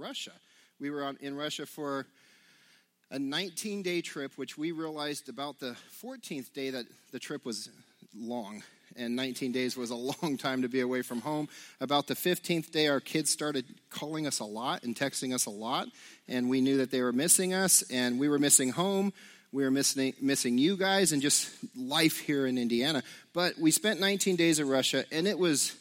Russia. We were on, in Russia for a 19 day trip, which we realized about the 14th day that the trip was long. And 19 days was a long time to be away from home. About the 15th day, our kids started calling us a lot and texting us a lot. And we knew that they were missing us, and we were missing home. We were missing, missing you guys and just life here in Indiana. But we spent 19 days in Russia, and it was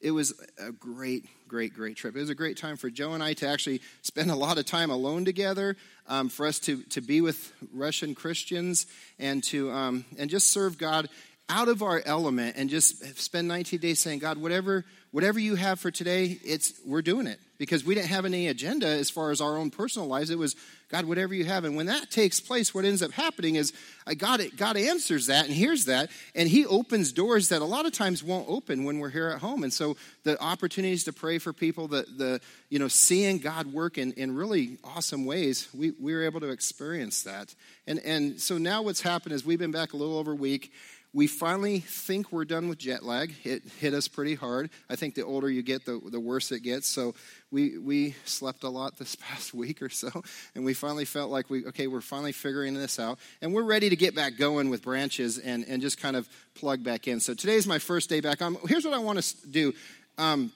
it was a great, great, great trip. It was a great time for Joe and I to actually spend a lot of time alone together, um, for us to, to be with Russian Christians and to um, and just serve God out of our element and just spend 19 days saying, God, whatever whatever you have for today, it's we're doing it because we didn't have any agenda as far as our own personal lives. It was God, whatever you have. And when that takes place, what ends up happening is uh, God, God answers that and hears that, and He opens doors that a lot of times won't open when we're here at home. And so the opportunities to pray for people, the, the you know, seeing God work in, in really awesome ways, we, we were able to experience that. And, and so now what's happened is we've been back a little over a week we finally think we're done with jet lag. It hit us pretty hard. I think the older you get, the, the worse it gets. So we, we slept a lot this past week or so, and we finally felt like we, okay, we're finally figuring this out. And we're ready to get back going with branches and, and just kind of plug back in. So today's my first day back. Um, here's what I want to do. Um,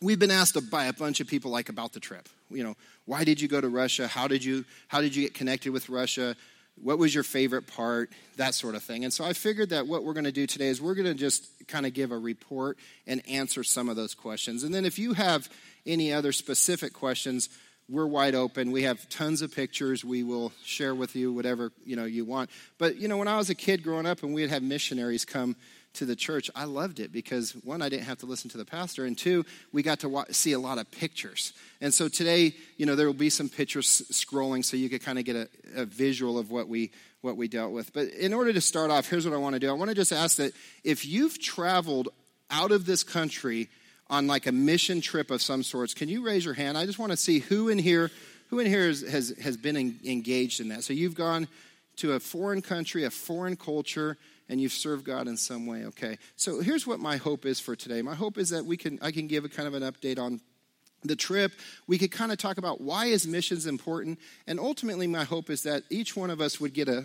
we've been asked by a bunch of people like about the trip. You know, why did you go to Russia? How did you, how did you get connected with Russia? What was your favorite part? That sort of thing. And so I figured that what we're going to do today is we're going to just kind of give a report and answer some of those questions. And then if you have any other specific questions, we're wide open. We have tons of pictures. We will share with you whatever you know you want. But you know, when I was a kid growing up, and we'd have missionaries come to the church, I loved it because one, I didn't have to listen to the pastor, and two, we got to watch, see a lot of pictures. And so today, you know, there will be some pictures scrolling so you could kind of get a, a visual of what we what we dealt with. But in order to start off, here's what I want to do. I want to just ask that if you've traveled out of this country on like a mission trip of some sorts, can you raise your hand? I just want to see who in here who in here has, has, has been engaged in that. So you've gone to a foreign country, a foreign culture and you've served God in some way, okay? So here's what my hope is for today. My hope is that we can I can give a kind of an update on the trip. We could kind of talk about why is missions important, and ultimately my hope is that each one of us would get a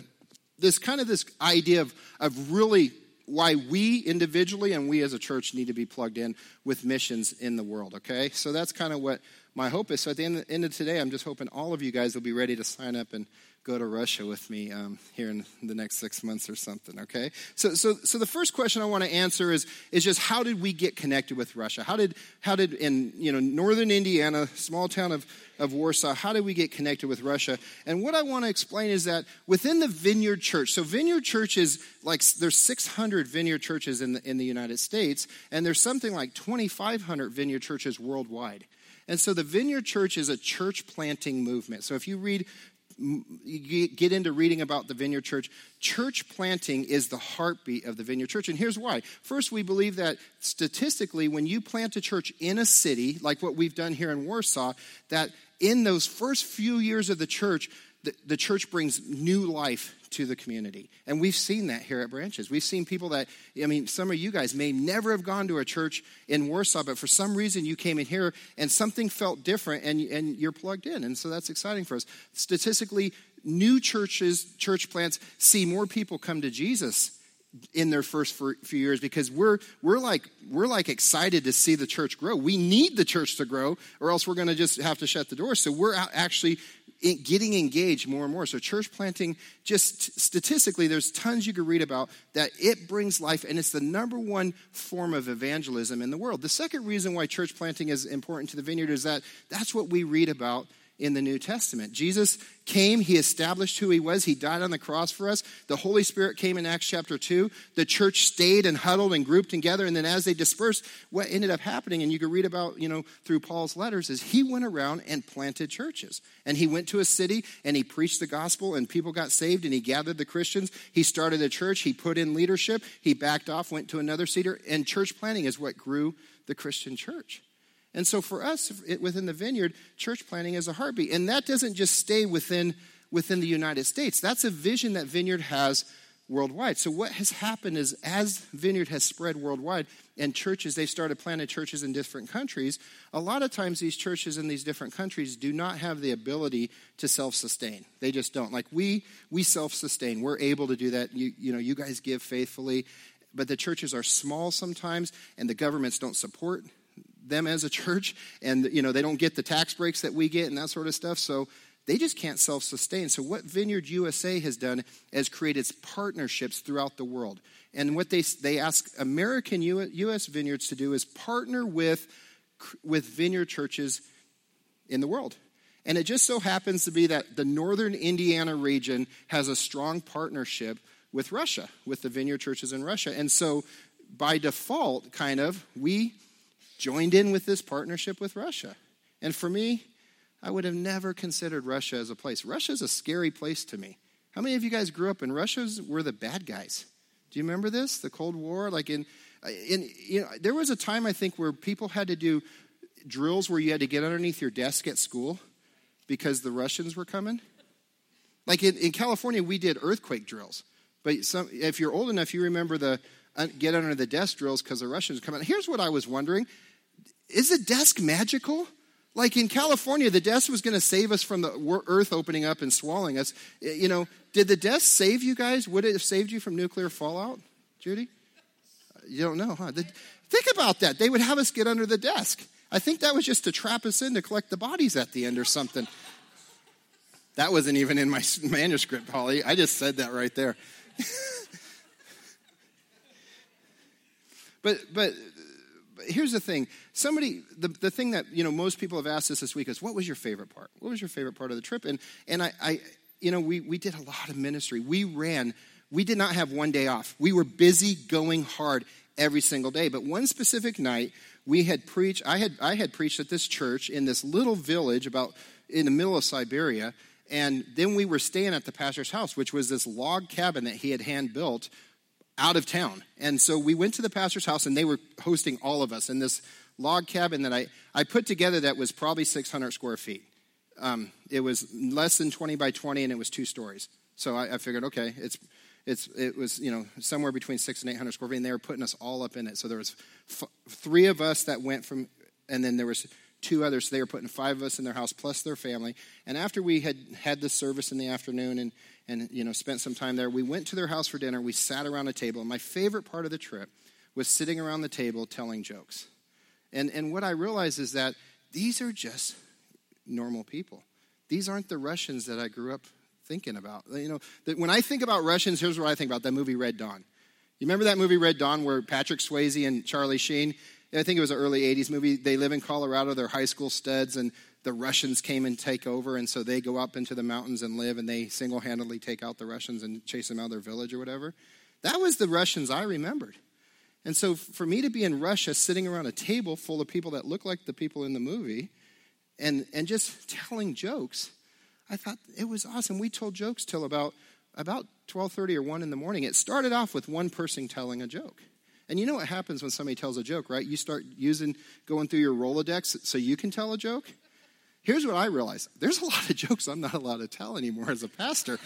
this kind of this idea of of really why we individually and we as a church need to be plugged in with missions in the world, okay? So that's kind of what my hope is. So at the end, end of today, I'm just hoping all of you guys will be ready to sign up and go to Russia with me um, here in the next six months or something, okay? So, so, so the first question I want to answer is, is just how did we get connected with Russia? How did, how did in, you know, northern Indiana, small town of, of Warsaw, how did we get connected with Russia? And what I want to explain is that within the Vineyard Church, so Vineyard Church is like, there's 600 Vineyard churches in the, in the United States, and there's something like 2,500 Vineyard churches worldwide. And so the Vineyard Church is a church planting movement. So if you read you get into reading about the Vineyard Church, church planting is the heartbeat of the Vineyard Church. And here's why. First, we believe that statistically, when you plant a church in a city, like what we've done here in Warsaw, that in those first few years of the church, the, the church brings new life to the community. And we've seen that here at Branches. We've seen people that, I mean, some of you guys may never have gone to a church in Warsaw, but for some reason you came in here and something felt different and, and you're plugged in. And so that's exciting for us. Statistically, new churches, church plants, see more people come to Jesus in their first few years because we're we're like we're like excited to see the church grow. We need the church to grow, or else we're going to just have to shut the door. So we're actually getting engaged more and more. So, church planting, just statistically, there's tons you could read about that it brings life, and it's the number one form of evangelism in the world. The second reason why church planting is important to the vineyard is that that's what we read about in the New Testament. Jesus came, he established who he was, he died on the cross for us. The Holy Spirit came in Acts chapter 2. The church stayed and huddled and grouped together, and then as they dispersed, what ended up happening, and you can read about, you know, through Paul's letters, is he went around and planted churches. And he went to a city and he preached the gospel, and people got saved, and he gathered the Christians. He started a church, he put in leadership, he backed off, went to another city, and church planting is what grew the Christian church. And so for us within the vineyard, church planting is a heartbeat. And that doesn't just stay within, within the United States. That's a vision that Vineyard has worldwide. So what has happened is as Vineyard has spread worldwide and churches, they've started planting churches in different countries, a lot of times these churches in these different countries do not have the ability to self-sustain. They just don't. Like we we self-sustain. We're able to do that. You, you know, you guys give faithfully, but the churches are small sometimes and the governments don't support them as a church and you know they don't get the tax breaks that we get and that sort of stuff so they just can't self sustain. So, what Vineyard USA has done is created partnerships throughout the world. And what they, they ask American U.S. vineyards to do is partner with, with vineyard churches in the world. And it just so happens to be that the northern Indiana region has a strong partnership with Russia, with the vineyard churches in Russia. And so, by default, kind of, we joined in with this partnership with Russia. And for me, I would have never considered Russia as a place. Russia is a scary place to me. How many of you guys grew up in Russia's were the bad guys? Do you remember this? The Cold War? Like in, in you know, there was a time I think where people had to do drills where you had to get underneath your desk at school because the Russians were coming. Like in, in California, we did earthquake drills. But some, if you're old enough, you remember the uh, get under the desk drills because the Russians were coming. Here's what I was wondering: Is a desk magical? Like in California, the desk was going to save us from the earth opening up and swallowing us. You know, did the desk save you guys? Would it have saved you from nuclear fallout, Judy? You don't know, huh? Think about that. They would have us get under the desk. I think that was just to trap us in to collect the bodies at the end or something. That wasn't even in my manuscript, Holly. I just said that right there. but but here's the thing. Somebody the, the thing that you know most people have asked us this week is what was your favorite part? What was your favorite part of the trip? And and i, I you know we, we did a lot of ministry. We ran we did not have one day off. We were busy going hard every single day. But one specific night we had preached i had i had preached at this church in this little village about in the middle of siberia. And then we were staying at the pastor's house which was this log cabin that he had hand built out of town. And so we went to the pastor's house and they were hosting all of us in this log cabin that I, I put together that was probably 600 square feet. Um, it was less than 20 by 20 and it was two stories. So I, I figured, okay, it's, it's, it was, you know, somewhere between six and 800 square feet and they were putting us all up in it. So there was f- three of us that went from, and then there was two others. So they were putting five of us in their house plus their family. And after we had had the service in the afternoon and and you know spent some time there. We went to their house for dinner. We sat around a table. And my favorite part of the trip was sitting around the table telling jokes. And and what I realized is that these are just normal people. These aren't the Russians that I grew up thinking about. You know, that when I think about Russians, here's what I think about that movie Red Dawn. You remember that movie Red Dawn where Patrick Swayze and Charlie Sheen, I think it was an early 80s movie, they live in Colorado, they're high school studs, and the Russians came and take over, and so they go up into the mountains and live, and they single handedly take out the Russians and chase them out of their village or whatever. That was the Russians I remembered. And so for me to be in Russia sitting around a table full of people that look like the people in the movie and, and just telling jokes, I thought it was awesome. We told jokes till about, about 12.30 or 1 in the morning. It started off with one person telling a joke. And you know what happens when somebody tells a joke, right? You start using, going through your Rolodex so you can tell a joke. Here's what I realized there's a lot of jokes I'm not allowed to tell anymore as a pastor.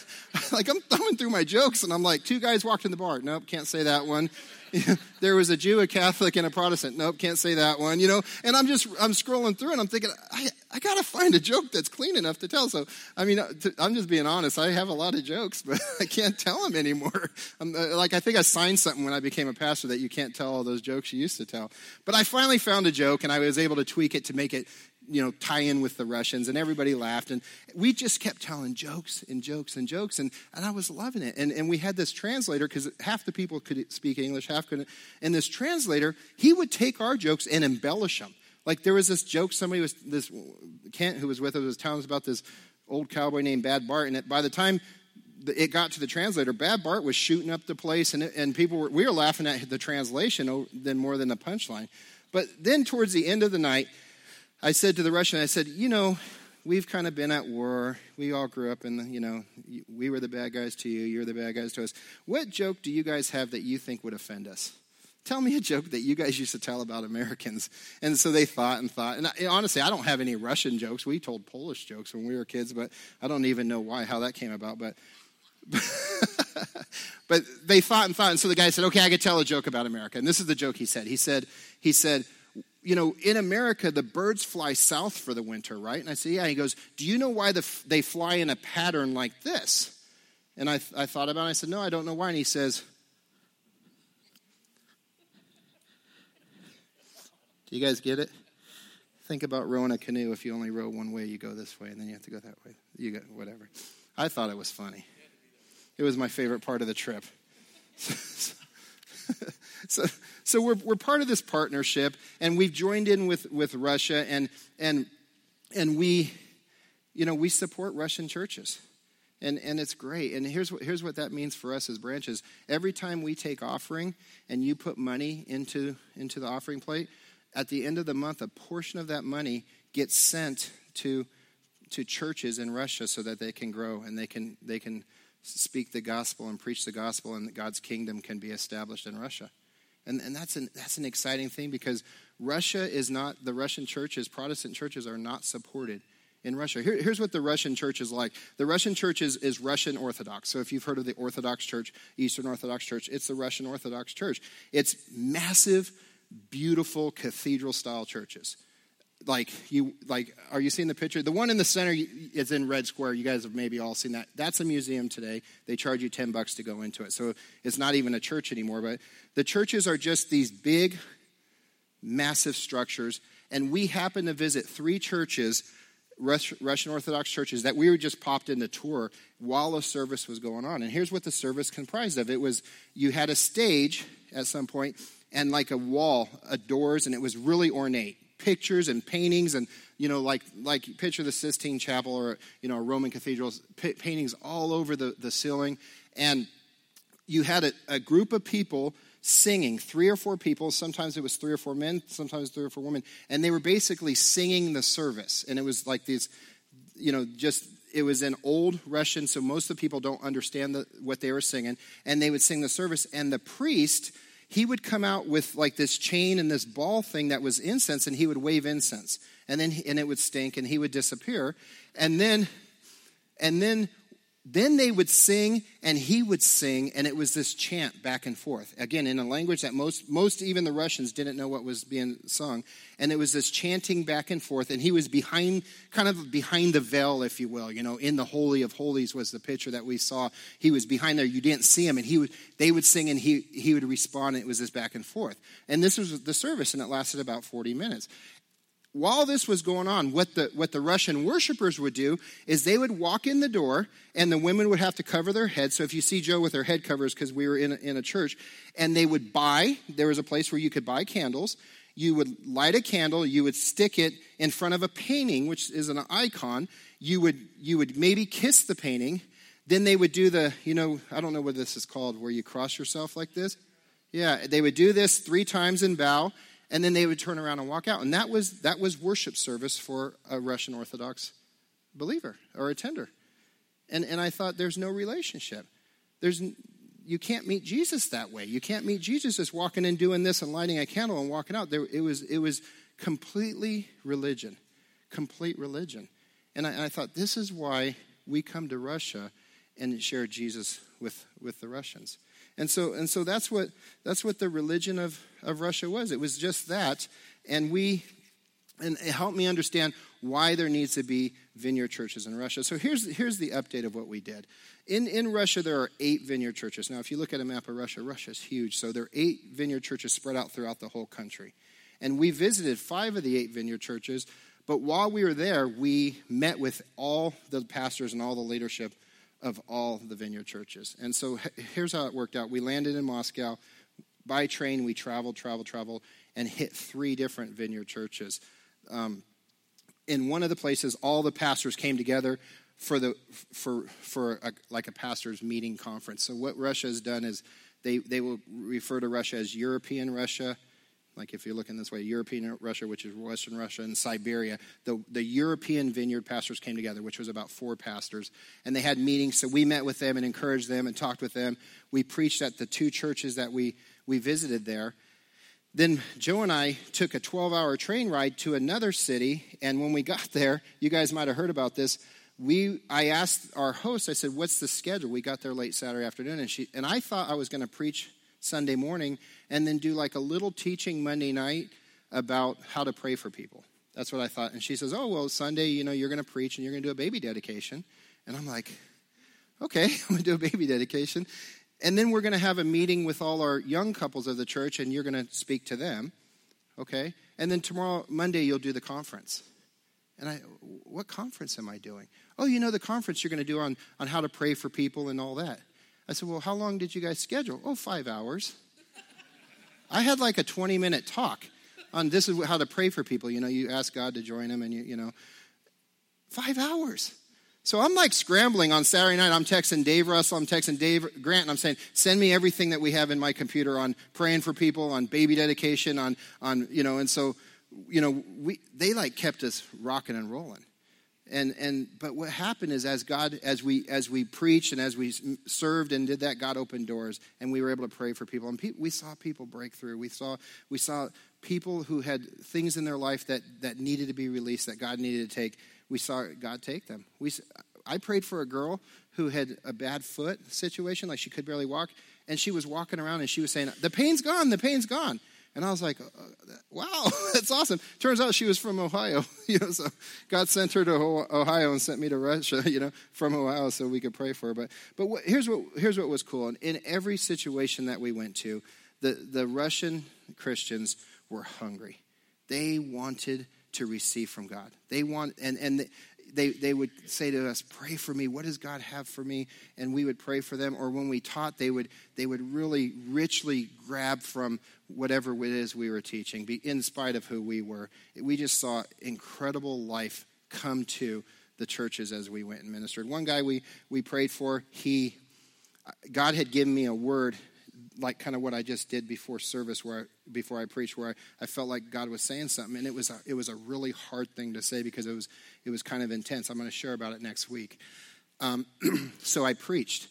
like, I'm thumbing through my jokes, and I'm like, two guys walked in the bar. Nope, can't say that one. there was a Jew, a Catholic, and a Protestant. Nope, can't say that one. You know, and I'm just I'm scrolling through, and I'm thinking, I I gotta find a joke that's clean enough to tell. So, I mean, uh, I'm just being honest. I have a lot of jokes, but I can't tell them anymore. I'm, uh, like I think I signed something when I became a pastor that you can't tell all those jokes you used to tell. But I finally found a joke, and I was able to tweak it to make it you know, tie in with the Russians, and everybody laughed. And we just kept telling jokes and jokes and jokes, and, and I was loving it. And, and we had this translator, because half the people could speak English, half couldn't. And this translator, he would take our jokes and embellish them. Like there was this joke, somebody was, this Kent who was with us was telling us about this old cowboy named Bad Bart, and it, by the time it got to the translator, Bad Bart was shooting up the place, and, and people were, we were laughing at the translation than more than the punchline. But then towards the end of the night, I said to the Russian, I said, you know, we've kind of been at war. We all grew up in the, you know, we were the bad guys to you, you're the bad guys to us. What joke do you guys have that you think would offend us? Tell me a joke that you guys used to tell about Americans. And so they thought and thought. And honestly, I don't have any Russian jokes. We told Polish jokes when we were kids, but I don't even know why, how that came about. But but they thought and thought. And so the guy said, okay, I could tell a joke about America. And this is the joke he said. He said, he said, you know, in America, the birds fly south for the winter, right? And I said, yeah. He goes, do you know why the, they fly in a pattern like this? And I, I thought about it. I said, no, I don't know why. And he says, do you guys get it? Think about rowing a canoe. If you only row one way, you go this way, and then you have to go that way. You got whatever. I thought it was funny. It was my favorite part of the trip. so, so we're, we're part of this partnership, and we've joined in with, with Russia, and, and, and we, you know, we support Russian churches. And, and it's great. And here's what, here's what that means for us as branches. Every time we take offering and you put money into, into the offering plate, at the end of the month, a portion of that money gets sent to, to churches in Russia so that they can grow and they can, they can speak the gospel and preach the gospel, and God's kingdom can be established in Russia. And, and that's, an, that's an exciting thing because Russia is not, the Russian churches, Protestant churches are not supported in Russia. Here, here's what the Russian church is like the Russian church is, is Russian Orthodox. So if you've heard of the Orthodox Church, Eastern Orthodox Church, it's the Russian Orthodox Church. It's massive, beautiful cathedral style churches like you like are you seeing the picture? The one in the center is in red square. You guys have maybe all seen that. That's a museum today. They charge you 10 bucks to go into it. So it's not even a church anymore but the churches are just these big massive structures. And we happened to visit three churches russian orthodox churches that we were just popped in the tour while a service was going on. And here's what the service comprised of. It was you had a stage at some point and like a wall a doors and it was really ornate pictures and paintings and you know like like picture the sistine chapel or you know roman cathedrals p- paintings all over the, the ceiling. And you had a, a group of people singing three or four people. Sometimes it was three or four men sometimes three or four women. And they were basically singing the service. And it was like these you know just it was in old russian so most of the people don't understand the, what they were singing. And they would sing the service. And the priest he would come out with like this chain and this ball thing that was incense and he would wave incense. And then and it would stink and he would disappear. And then and then then they would sing and he would sing and it was this chant back and forth. Again in a language that most most even the russians didn't know what was being sung. And it was this chanting back and forth and he was behind kind of behind the veil if you will you know in the holy of holies was the picture that we saw. He was behind there. You didn't see him and he would they would sing and he he would respond and it was this back and forth. And this was the service and it lasted about 40 minutes while this was going on, what the, what the Russian worshipers would do is they would walk in the door and the women would have to cover their heads. So if you see Joe with her head covers, because we were in a, in a church, and they would buy, there was a place where you could buy candles. You would light a candle, you would stick it in front of a painting, which is an icon. You would, you would maybe kiss the painting. Then they would do the, you know, I don't know what this is called, where you cross yourself like this. Yeah, they would do this three times in bow and then they would turn around and walk out. And that was, that was worship service for a Russian Orthodox believer or attender. And, and I thought, there's no relationship. There's, you can't meet Jesus that way. You can't meet Jesus just walking in, doing this, and lighting a candle and walking out. There, it, was, it was completely religion, complete religion. And I, and I thought, this is why we come to Russia and share Jesus with, with the Russians. And so, and so that's, what, that's what the religion of, of Russia was. It was just that. And we, and it helped me understand why there needs to be vineyard churches in Russia. So here's, here's the update of what we did. In, in Russia, there are eight vineyard churches. Now, if you look at a map of Russia, Russia is huge. So there are eight vineyard churches spread out throughout the whole country. And we visited five of the eight vineyard churches. But while we were there, we met with all the pastors and all the leadership of all the vineyard churches. And so here's how it worked out. We landed in Moscow. By train, we traveled, traveled, traveled, and hit three different vineyard churches. Um, in one of the places, all the pastors came together for the for for a, like a pastors meeting conference. So what Russia has done is they they will refer to Russia as European Russia, like if you're looking this way, European Russia, which is Western Russia, and Siberia, the, the European vineyard pastors came together, which was about four pastors, and they had meetings. So we met with them and encouraged them and talked with them. We preached at the two churches that we, we visited there. Then Joe and I took a 12 hour train ride to another city, and when we got there, you guys might have heard about this. we I asked our host, I said, What's the schedule? We got there late Saturday afternoon, and she and I thought I was going to preach Sunday morning and then do like a little teaching Monday night about how to pray for people. That's what I thought. And she says, Oh, well, Sunday, you know, you're going to preach and you're going to do a baby dedication. And I'm like, Okay, I'm going to do a baby dedication. And then we're going to have a meeting with all our young couples of the church and you're going to speak to them. Okay? And then tomorrow, Monday, you'll do the conference. And I, what conference am I doing? Oh, you know, the conference you're going to do on, on how to pray for people and all that. I said, well, how long did you guys schedule? Oh, five hours. I had like a 20 minute talk on this is how to pray for people. You know, you ask God to join them and you, you know, five hours. So I'm like scrambling on Saturday night. I'm texting Dave Russell, I'm texting Dave Grant, and I'm saying, send me everything that we have in my computer on praying for people, on baby dedication, on, on you know, and so, you know, we, they like kept us rocking and rolling. And, and but what happened is as God as we as we preached and as we served and did that God opened doors and we were able to pray for people. And pe- we saw people break through. We saw we saw people who had things in their life that that needed to be released that God needed to take. We saw God take them. We I prayed for a girl who had a bad foot situation like she could barely walk and she was walking around and she was saying the pain's gone the pain's gone and I was like, uh, wow, that's awesome. Turns out she was from Ohio. you know, so God sent her to Ohio and sent me to Russia, you know, from Ohio so we could pray for her. But, but what, here's, what, here's what was cool. And In every situation that we went to, the, the Russian Christians were hungry. They wanted to receive from God. They want, and, and they, they would say to us, Pray for me. What does God have for me? And we would pray for them. Or when we taught, they would, they would really richly grab from whatever it is we were teaching, in spite of who we were. We just saw incredible life come to the churches as we went and ministered. One guy we, we prayed for, he, God had given me a word like kind of what I just did before service, where I, before I preached, where I, I felt like God was saying something, and it was a, it was a really hard thing to say because it was it was kind of intense. I'm going to share about it next week. Um, so I preached,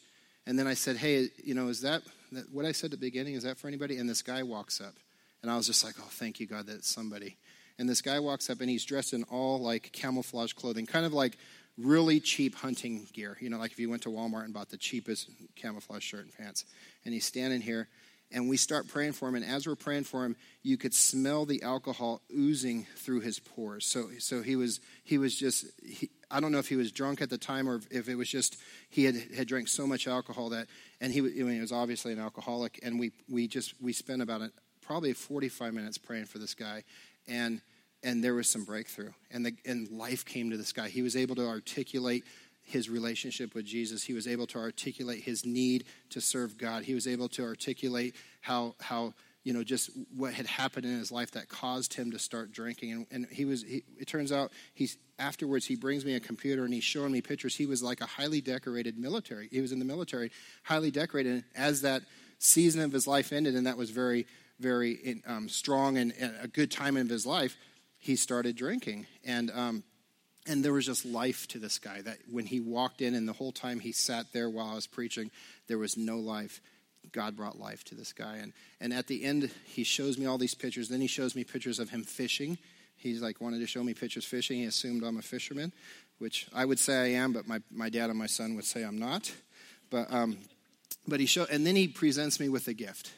and then I said, "Hey, you know, is that, that what I said at the beginning? Is that for anybody?" And this guy walks up, and I was just like, "Oh, thank you, God, that's somebody." And this guy walks up, and he's dressed in all like camouflage clothing, kind of like really cheap hunting gear. You know, like if you went to Walmart and bought the cheapest camouflage shirt and pants and he's standing here and we start praying for him and as we're praying for him you could smell the alcohol oozing through his pores so so he was he was just he, i don't know if he was drunk at the time or if it was just he had had drank so much alcohol that and he, I mean, he was obviously an alcoholic and we we just we spent about a, probably 45 minutes praying for this guy and and there was some breakthrough and the and life came to this guy he was able to articulate his relationship with Jesus. He was able to articulate his need to serve God. He was able to articulate how, how you know, just what had happened in his life that caused him to start drinking. And, and he was, he, it turns out, he's, afterwards, he brings me a computer and he's showing me pictures. He was like a highly decorated military. He was in the military, highly decorated. And as that season of his life ended, and that was very, very um, strong and, and, a good time in his life, he started drinking. And, um, and there was just life to this guy that when he walked in and the whole time he sat there while I was preaching, there was no life. God brought life to this guy. And, and at the end, he shows me all these pictures. Then he shows me pictures of him fishing. He's like wanted to show me pictures fishing. He assumed I'm a fisherman, which I would say I am, but my, my dad and my son would say I'm not. But, um, but he showed, and then he presents me with a gift.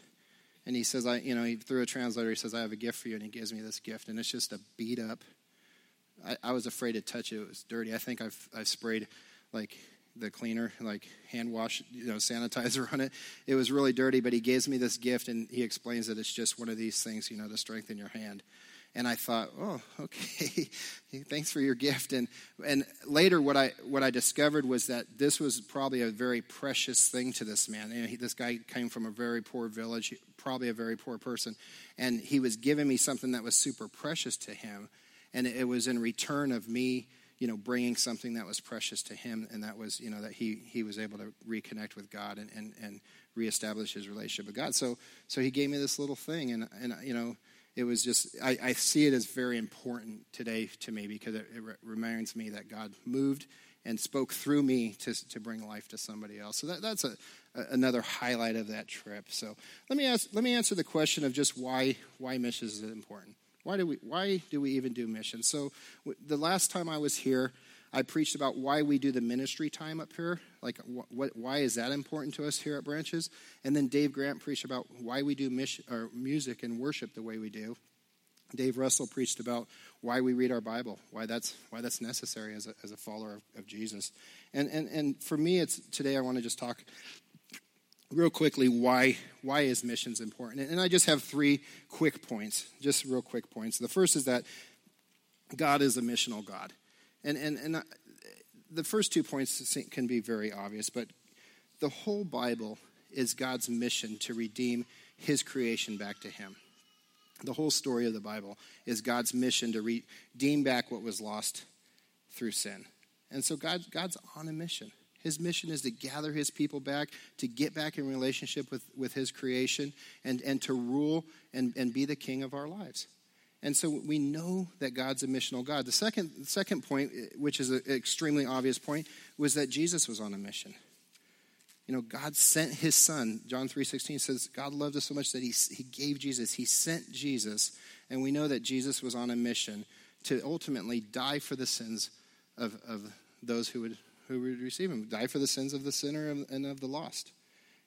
And he says, I, you know, he, through a translator, he says, I have a gift for you. And he gives me this gift. And it's just a beat up I, I, was afraid to touch it. It was dirty. I think I've, I've sprayed like the cleaner, like hand wash, you know, sanitizer on it. It was really dirty, but he gives me this gift and he explains that it's just one of these things, you know, to strengthen your hand. And I thought, oh, okay, thanks for your gift. And and later, what I what I discovered was that this was probably a very precious thing to this man. And he, this guy came from a very poor village, probably a very poor person, and he was giving me something that was super precious to him and it was in return of me you know bringing something that was precious to him and that was you know that he he was able to reconnect with god and and, and reestablish his relationship with god so so he gave me this little thing and and you know it was just I, I see it as very important today to me because it, it reminds me that god moved and spoke through me to, to bring life to somebody else. So that, that's a, a another highlight of that trip. So let me ask let me answer the question of just why why missions is important. Why do we, why do we even do missions? So, the last time I was here, I preached about why we do the ministry time up here. Like, what, why is that important to us here at Branches? And then Dave Grant preached about why we do or music and worship the way we do. Dave Russell preached about why we read our Bible, why that's why that's necessary as a, as a follower of, of Jesus. And, and and for me, it's today I want to just talk real quickly why why is missions important and i just have three quick points just real quick points the first is that god is a missional god and and and the first two points can be very obvious but the whole bible is god's mission to redeem his creation back to him. The whole story of the bible is god's mission to redeem back what was lost through sin. And so god god's on a mission. His mission is to gather his people back, to get back in relationship with, with his creation, and, and to rule and, and be the king of our lives. And so we know that God's a missional God. The second, second point, which is an extremely obvious point, was that Jesus was on a mission. You know, God sent his son. John 3.16 says, God loved us so much that he, he gave Jesus. He sent Jesus. And we know that Jesus was on a mission to ultimately die for the sins of, of those who would who would receive him, die for the sins of the sinner and of the lost.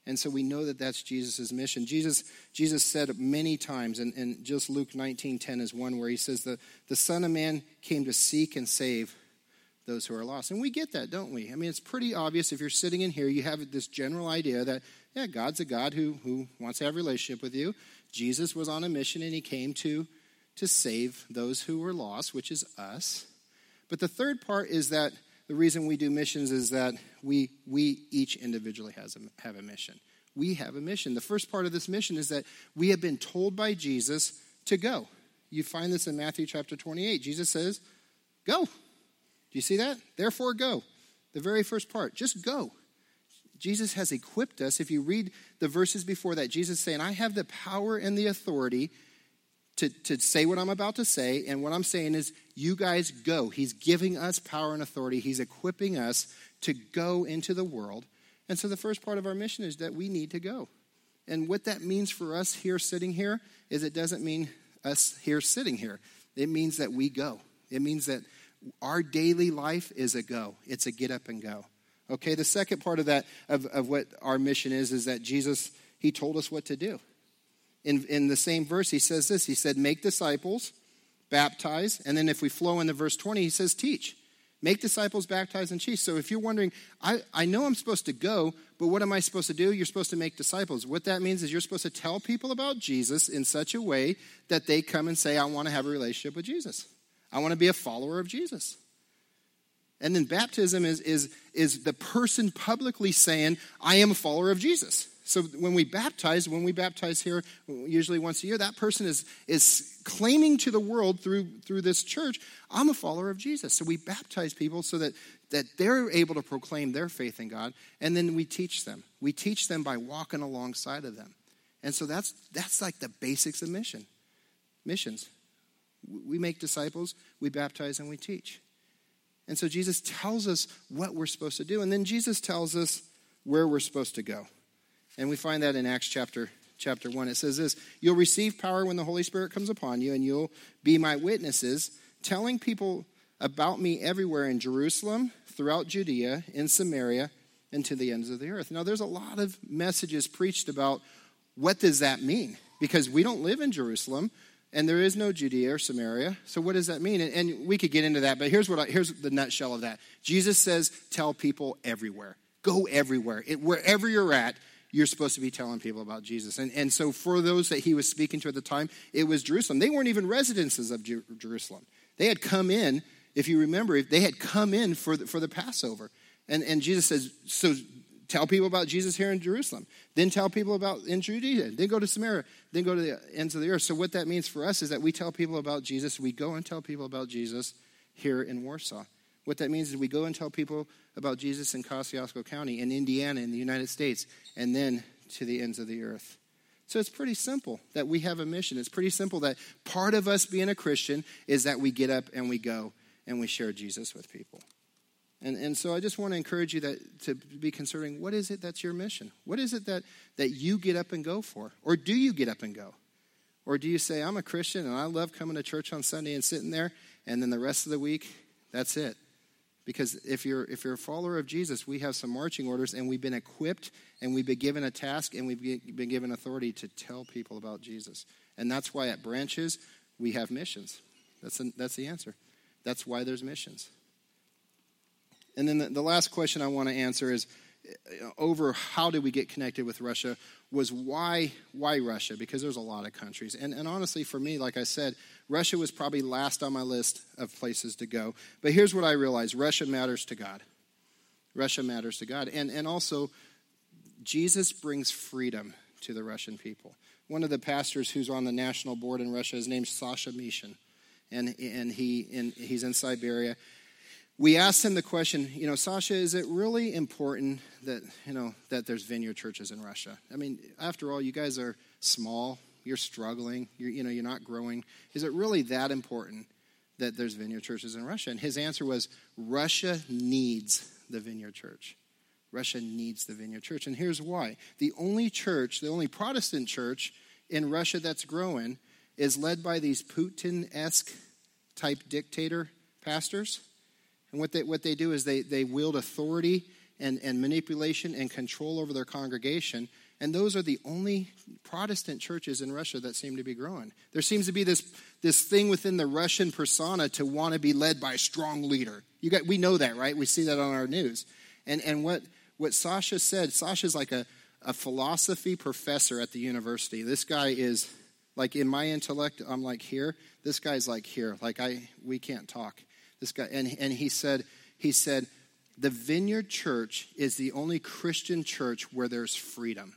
And so we know that that's Jesus' mission. Jesus, Jesus said many times, and, and just Luke 19.10 is one where he says, the, the Son of Man came to seek and save those who are lost. And we get that, don't we? I mean, it's pretty obvious if you're sitting in here, you have this general idea that, yeah, God's a God who, who wants to have a relationship with you. Jesus was on a mission and he came to, to save those who were lost, which is us. But the third part is that the reason we do missions is that we, we each individually has a, have a mission. We have a mission. The first part of this mission is that we have been told by Jesus to go. You find this in Matthew chapter 28. Jesus says, Go. Do you see that? Therefore, go. The very first part, just go. Jesus has equipped us. If you read the verses before that, Jesus saying, I have the power and the authority to, to say what I'm about to say. And what I'm saying is, you guys go. He's giving us power and authority, He's equipping us to go into the world. And so the first part of our mission is that we need to go. And what that means for us here sitting here is it doesn't mean us here sitting here. It means that we go. It means that our daily life is a go. It's a get up and go. Okay, the second part of that, of, of what our mission is, is that Jesus, He told us what to do in, in the same verse, he says this He said, Make disciples, baptize. And then if we flow into verse 20, he says, Teach. Make disciples, baptize, and teach. So if you're wondering, I, I know I'm supposed to go, but what am I supposed to do? You're supposed to make disciples. What that means is you're supposed to tell people about Jesus in such a way that they come and say, I want to have a relationship with Jesus. I want to be a follower of Jesus. And then baptism is, is, is the person publicly saying, I am a follower of Jesus. So when we baptize, when we baptize here, usually once a year, that person is, is claiming to the world through, through this church, I'm a follower of Jesus. So we baptize people so that, that they're able to proclaim their faith in God, and then we teach them. We teach them by walking alongside of them. And so that's, that's like the basics of mission. Missions. We make disciples, we baptize, and we teach. And so Jesus tells us what we're supposed to do, and then Jesus tells us where we're supposed to go. And we find that in Acts chapter chapter 1. It says this You'll receive power when the Holy Spirit comes upon you, and you'll be my witnesses, telling people about me everywhere in Jerusalem, throughout Judea, in Samaria, and to the ends of the earth. Now, there's a lot of messages preached about what does that mean? Because we don't live in Jerusalem, and there is no Judea or Samaria. So, what does that mean? And, and we could get into that, but here's what I, here's the nutshell of that. Jesus says, "Tell people everywhere. Go everywhere. It, wherever you're at, you're supposed to be telling people about Jesus. And, and so, for those that he was speaking to at the time, it was Jerusalem. They weren't even residences of Jer- Jerusalem. They had come in, if you remember, they had come in for the, for the Passover. And, and Jesus says, So tell people about Jesus here in Jerusalem. Then tell people about in Judea. Then go to Samaria. Then go to the ends of the earth. So, what that means for us is that we tell people about Jesus. We go and tell people about Jesus here in Warsaw. What that means is we go and tell people about Jesus in Kosciusko County, in Indiana, in the United States, and then to the ends of the earth. So it's pretty simple that we have a mission. It's pretty simple that part of us being a Christian is that we get up and we go and we share Jesus with people. And, and so I just want to encourage you that to be considering what is it that's your mission? What is it that, that you get up and go for? Or do you get up and go? Or do you say, I'm a Christian and I love coming to church on Sunday and sitting there, and then the rest of the week, that's it? Because if you're, if you're a follower of Jesus, we have some marching orders and we've been equipped and we've been given a task and we've been given authority to tell people about Jesus. And that's why at branches, we have missions. That's, the, that's the answer. That's why there's missions. And then the, the last question I want to answer is uh, over how did we get connected with Russia was why why Russia? Because there's a lot of countries. And, and honestly, for me, like I said, Russia was probably last on my list of places to go. But here's what I realized Russia matters to God. Russia matters to God. And, and also, Jesus brings freedom to the Russian people. One of the pastors who's on the national board in Russia is named Sasha Mishin. And, and, he, and he's in Siberia we asked him the question, you know, Sasha, is it really important that, you know, that there's vineyard churches in Russia? I mean, after all, you guys are small, you're struggling, you're, you know, you're not growing. Is it really that important that there's vineyard churches in Russia? And his answer was, Russia needs the vineyard church. Russia needs the vineyard church. And here's why. The only church, the only Protestant church in Russia that's growing is led by these Putin-esque type dictator pastors and what they, what they do is they, they wield authority and, and manipulation and control over their congregation. And those are the only Protestant churches in Russia that seem to be growing. There seems to be this, this thing within the Russian persona to want to be led by a strong leader. You got, we know that, right? We see that on our news. And, and what, what Sasha said, Sasha's like a, a philosophy professor at the university. This guy is like in my intellect, I'm like here. This guy's like here. Like I, we can't talk. This guy, and, and he said, he said, the Vineyard Church is the only Christian church where there's freedom.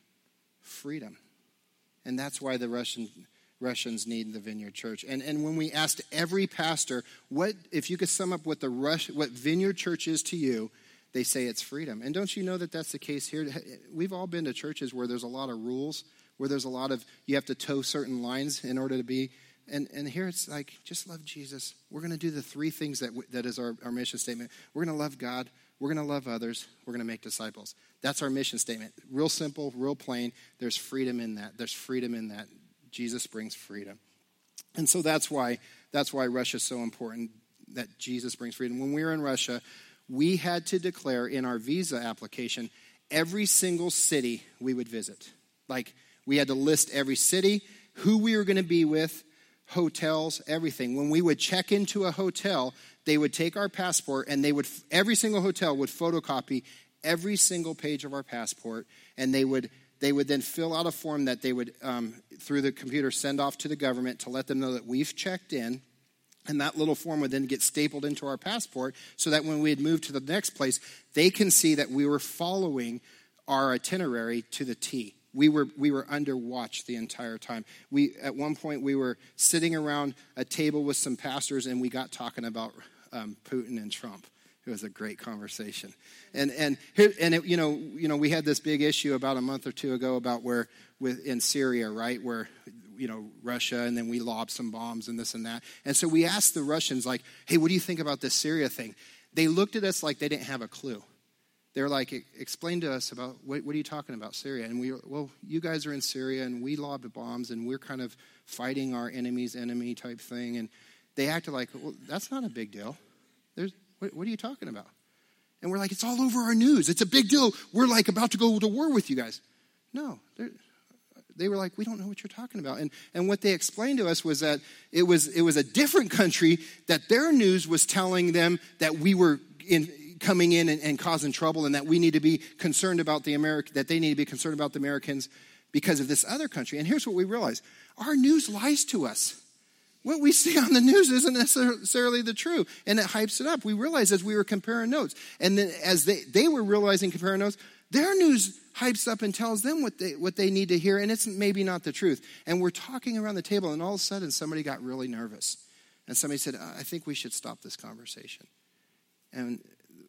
Freedom. And that's why the Russian, Russians need the Vineyard Church. And, and when we asked every pastor, what if you could sum up what the Rush, what Vineyard Church is to you, they say it's freedom. And don't you know that that's the case here? We've all been to churches where there's a lot of rules, where there's a lot of you have to toe certain lines in order to be and, and here it's like, just love Jesus. We're going to do the three things that, that is our, our mission statement. We're going to love God. We're going to love others. We're going to make disciples. That's our mission statement. Real simple, real plain. There's freedom in that. There's freedom in that. Jesus brings freedom. And so that's why, that's why Russia is so important, that Jesus brings freedom. When we were in Russia, we had to declare in our visa application every single city we would visit. Like, we had to list every city, who we were going to be with, hotels, everything. When we would check into a hotel, they would take our passport and they would, every single hotel would photocopy every single page of our passport and they would they would then fill out a form that they would um, through the computer send off to the government to let them know that we've checked in and that little form would then get stapled into our passport so that when we had moved to the next place they can see that we were following our itinerary to the t we were, we were under watch the entire time. We, at one point, we were sitting around a table with some pastors and we got talking about um, Putin and Trump. It was a great conversation. And, and, here, and it, you, know, you know, we had this big issue about a month or two ago about where, with, in Syria, right, where, you know, Russia, and then we lobbed some bombs and this and that. And so we asked the Russians, like, hey, what do you think about this Syria thing? They looked at us like they didn't have a clue they're like, explain to us about what, what, are you talking about, Syria? And we, well, you guys are in Syria and we lob bombs and we're kind of fighting our enemy's enemy type thing. And they acted like, well, that's not a big deal. There's, what, what are you talking about? And we're like, it's all over our news. It's a big deal. We're like about to go to war with you guys. No, they were like, we don't know what you're talking about. And, and what they explained to us was that it was, it was a different country that their news was telling them that we were in, coming in and, and causing trouble and that we need to be concerned about the American, that they need to be concerned about the Americans because of this other country. And here's what we realize our news lies to us. What we see on the news isn't necessarily the true, and it hypes it up. We realize as we were comparing notes, and then as they, they were realizing comparing notes, their news hypes up and tells them what they, what they need to hear, and it's maybe not the truth. And we're talking around the table, and all of a sudden somebody got really nervous. And somebody said, I think we should stop this conversation. And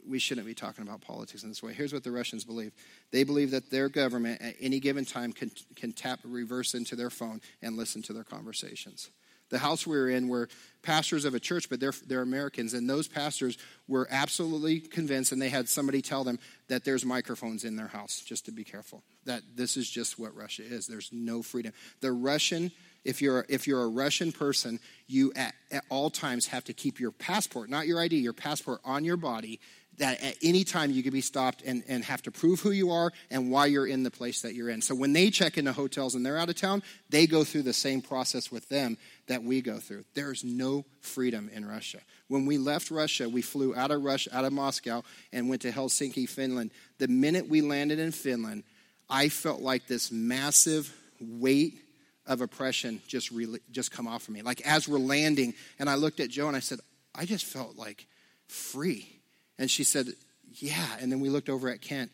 we shouldn't be talking about politics in this way. Here's what the Russians believe they believe that their government at any given time can, can tap reverse into their phone and listen to their conversations. The house we were in were pastors of a church, but they're, they're Americans, and those pastors were absolutely convinced, and they had somebody tell them that there's microphones in their house, just to be careful. That this is just what Russia is. There's no freedom. The Russian if you're if you're a Russian person, you at, at all times have to keep your passport, not your ID, your passport on your body that at any time you could be stopped and, and have to prove who you are and why you're in the place that you're in. So when they check into hotels and they're out of town, they go through the same process with them that we go through. There's no freedom in Russia. When we left Russia, we flew out of Russia, out of Moscow, and went to Helsinki, Finland. The minute we landed in Finland, I felt like this massive weight of oppression just really, just come off of me. Like as we're landing, and I looked at Joe and I said, I just felt like free and she said, Yeah. And then we looked over at Kent.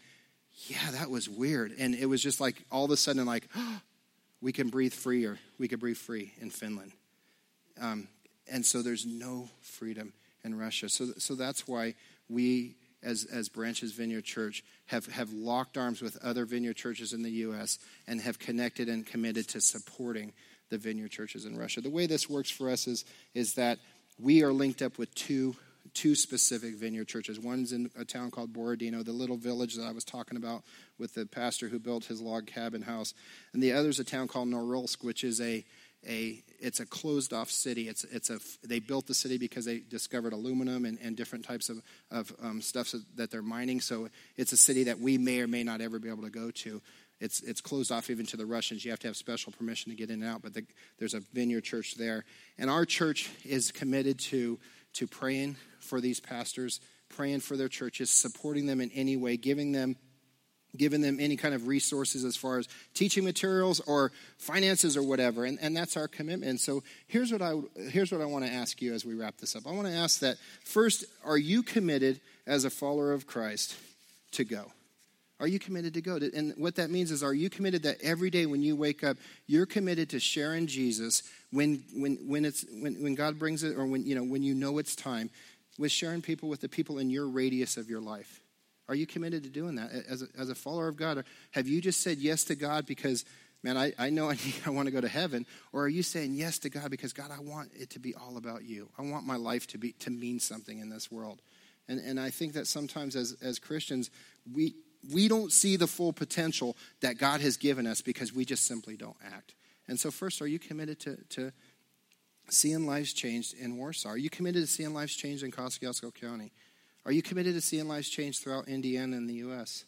Yeah, that was weird. And it was just like all of a sudden, like, oh, we can breathe free or we could breathe free in Finland. Um, and so there's no freedom in Russia. So, so that's why we, as, as Branches Vineyard Church, have, have locked arms with other vineyard churches in the U.S. and have connected and committed to supporting the vineyard churches in Russia. The way this works for us is, is that we are linked up with two two specific vineyard churches. One's in a town called Borodino, the little village that I was talking about with the pastor who built his log cabin house. And the other's a town called Norilsk, which is a a it's a closed off city. It's it's a they built the city because they discovered aluminum and, and different types of of um, stuff that they're mining. So it's a city that we may or may not ever be able to go to. It's it's closed off even to the Russians. You have to have special permission to get in and out. But the, there's a vineyard church there, and our church is committed to to praying for these pastors, praying for their churches, supporting them in any way, giving them giving them any kind of resources as far as teaching materials or finances or whatever. And, and that's our commitment. So here's what i here's what i want to ask you as we wrap this up. I want to ask that first are you committed as a follower of christ to go are you committed to go and what that means is are you committed that every day when you wake up you're committed to sharing jesus when when when it's when, when god brings it or when you know when you know it's time with sharing people with the people in your radius of your life? Are you committed to doing that as a, as a follower of God? Or have you just said yes to God because, man, I, I know I, need, I want to go to heaven? Or are you saying yes to God because, God, I want it to be all about you? I want my life to, be, to mean something in this world. And, and I think that sometimes as, as Christians, we, we don't see the full potential that God has given us because we just simply don't act. And so, first, are you committed to, to seeing lives changed in Warsaw? Are you committed to seeing lives changed in Kosciusko County? Are you committed to seeing lives change throughout Indiana and the U.S.?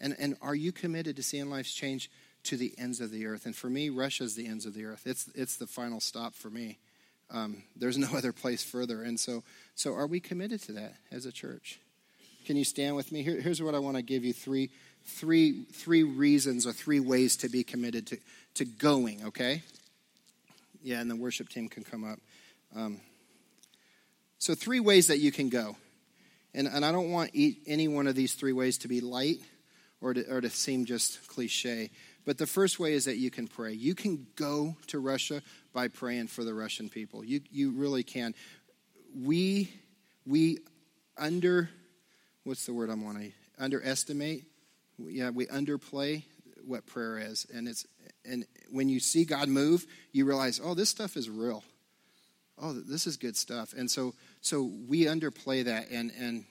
And, and are you committed to seeing lives change to the ends of the earth? And for me, Russia is the ends of the earth. It's, it's the final stop for me. Um, there's no other place further. And so, so are we committed to that as a church? Can you stand with me? Here, here's what I want to give you three, three, three reasons or three ways to be committed to, to going, okay? Yeah, and the worship team can come up. Um, so, three ways that you can go. And, and I don't want any one of these three ways to be light or to, or to seem just cliche. But the first way is that you can pray. You can go to Russia by praying for the Russian people. You, you really can. We, we under, what's the word I want to underestimate? Yeah, we underplay what prayer is. And it's, and when you see God move, you realize, oh, this stuff is real. Oh, this is good stuff. And so, so we underplay that, and and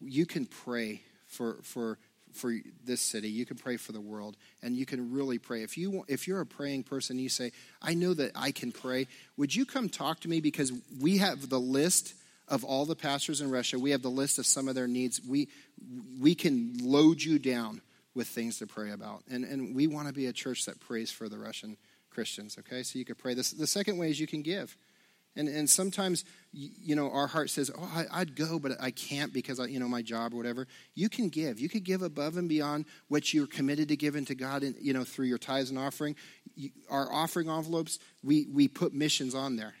you can pray for for for this city. You can pray for the world, and you can really pray. If you if you're a praying person, you say, "I know that I can pray." Would you come talk to me because we have the list of all the pastors in Russia. We have the list of some of their needs. We we can load you down with things to pray about. And, and we want to be a church that prays for the Russian Christians, okay? So you could pray. This, the second way is you can give. And, and sometimes, you know, our heart says, oh, I, would go, but I can't because, I, you know, my job or whatever. You can give. You could give above and beyond what you're committed to giving to God, and, you know, through your tithes and offering. You, our offering envelopes, we, we put missions on there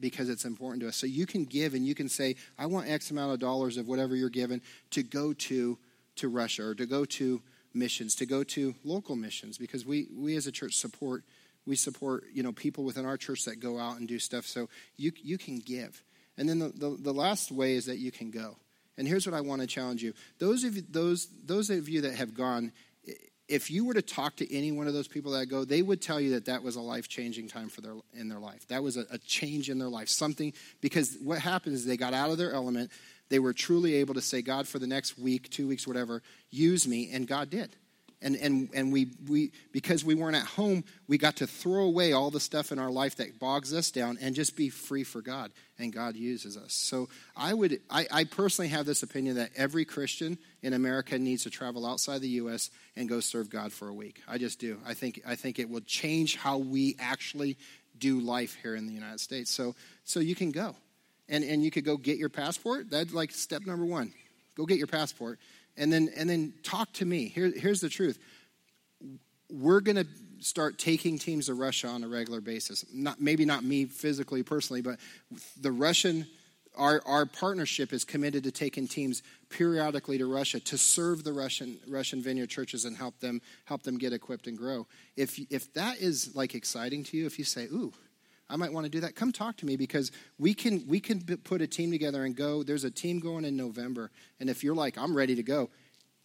because it's important to us. So you can give and you can say, I want X amount of dollars of whatever you're given to go to, to Russia or to go to missions, to go to local missions, because we, we as a church support we support you know people within our church that go out and do stuff. So you you can give, and then the, the, the last way is that you can go. And here's what I want to challenge you: those of you, those those of you that have gone, if you were to talk to any one of those people that go, they would tell you that that was a life changing time for their in their life. That was a, a change in their life. Something because what happens is they got out of their element they were truly able to say, God, for the next week, two weeks, whatever, use me. And God did. And, and, and we, we, because we weren't at home, we got to throw away all the stuff in our life that bogs us down and just be free for God. And God uses us. So I would, I, I personally have this opinion that every Christian in America needs to travel outside the U.S. and go serve God for a week. I just do. I think, I think it will change how we actually do life here in the United States. So, so you can go. And, and you could go get your passport. That's like step number one. Go get your passport and then and then talk to me. Here, here's the truth. We're going to start taking teams to Russia on a regular basis. Not maybe not me physically, personally, but the Russian our, our partnership is committed to taking teams periodically to Russia to serve the Russian Russian vineyard churches and help them help them get equipped and grow. If if that is like exciting to you, if you say, "Ooh, I might want to do that. Come talk to me because we can we can put a team together and go. There's a team going in November, and if you're like I'm ready to go,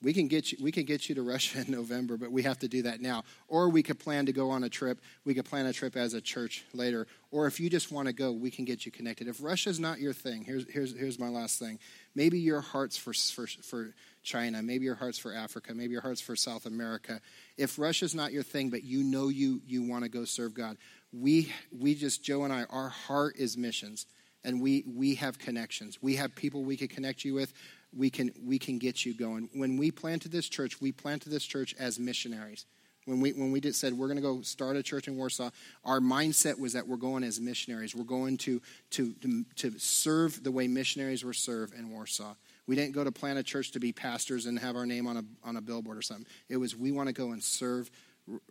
we can get you we can get you to Russia in November, but we have to do that now. Or we could plan to go on a trip. We could plan a trip as a church later. Or if you just want to go, we can get you connected. If Russia's not your thing, here's here's here's my last thing. Maybe your heart's for for for China, maybe your heart's for Africa, maybe your heart's for South America. If Russia's not your thing, but you know you you want to go serve God, we we just Joe and I, our heart is missions, and we we have connections. We have people we can connect you with. We can we can get you going. When we planted this church, we planted this church as missionaries. When we when we did said we're going to go start a church in Warsaw, our mindset was that we're going as missionaries. We're going to to to, to serve the way missionaries were served in Warsaw. We didn't go to plant a church to be pastors and have our name on a on a billboard or something. It was we want to go and serve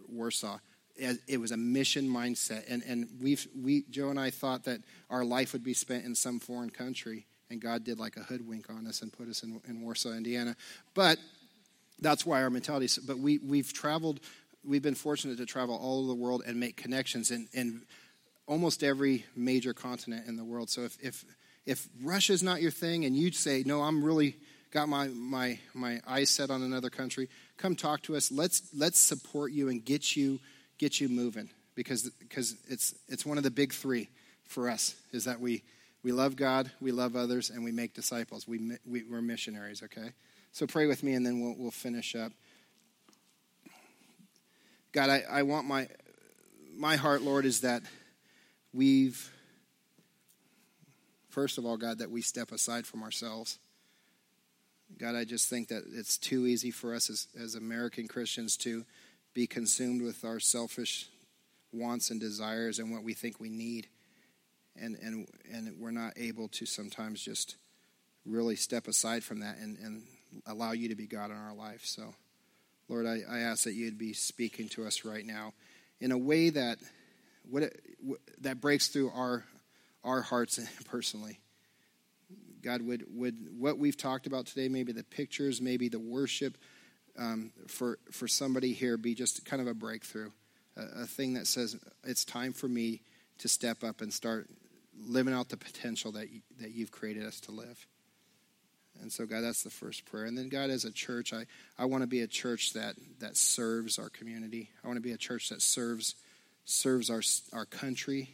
Warsaw it was a mission mindset. And, and we we, Joe and I thought that our life would be spent in some foreign country. And God did like a hoodwink on us and put us in, in Warsaw, Indiana. But that's why our mentality is. But we, we've traveled, we've been fortunate to travel all over the world and make connections in, in almost every major continent in the world. So if, if, if Russia's not your thing and you say, no, I'm really got my, my, my eyes set on another country, come talk to us. Let's, let's support you and get you get you moving because, because it's, it's one of the big three for us is that we, we love God, we love others, and we make disciples. We, we, we're missionaries, okay? So pray with me and then we'll, we'll finish up. God, I, I want my, my heart, Lord, is that we've, first of all, God, that we step aside from ourselves. God, I just think that it's too easy for us as, as American Christians to be consumed with our selfish wants and desires and what we think we need. And, and, and we're not able to sometimes just really step aside from that and, and allow you to be God in our life. So, Lord, I, I ask that you'd be speaking to us right now in a way that, what it, that breaks through our, our hearts personally. God, would, would what we've talked about today, maybe the pictures, maybe the worship, um, for, for somebody here be just kind of a breakthrough, a, a thing that says it's time for me to step up and start living out the potential that, you, that you've created us to live. And so, God, that's the first prayer. And then, God, as a church, I, I want to be a church that, that serves our community. I want to be a church that serves, serves our, our country,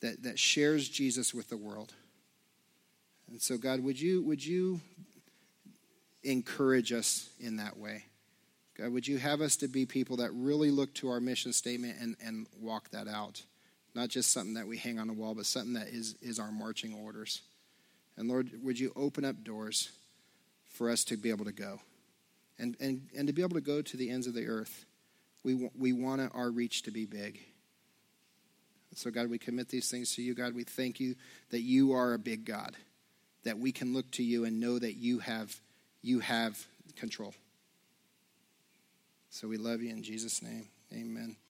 that, that shares Jesus with the world. And so, God, would you, would you encourage us in that way. God, would you have us to be people that really look to our mission statement and, and walk that out? Not just something that we hang on the wall, but something that is, is our marching orders. And Lord, would you open up doors for us to be able to go and, and, and to be able to go to the ends of the earth? We, we want our reach to be big. So, God, we commit these things to you. God, we thank you that you are a big God, that we can look to you and know that you have you have control. So we love you in Jesus' name. Amen.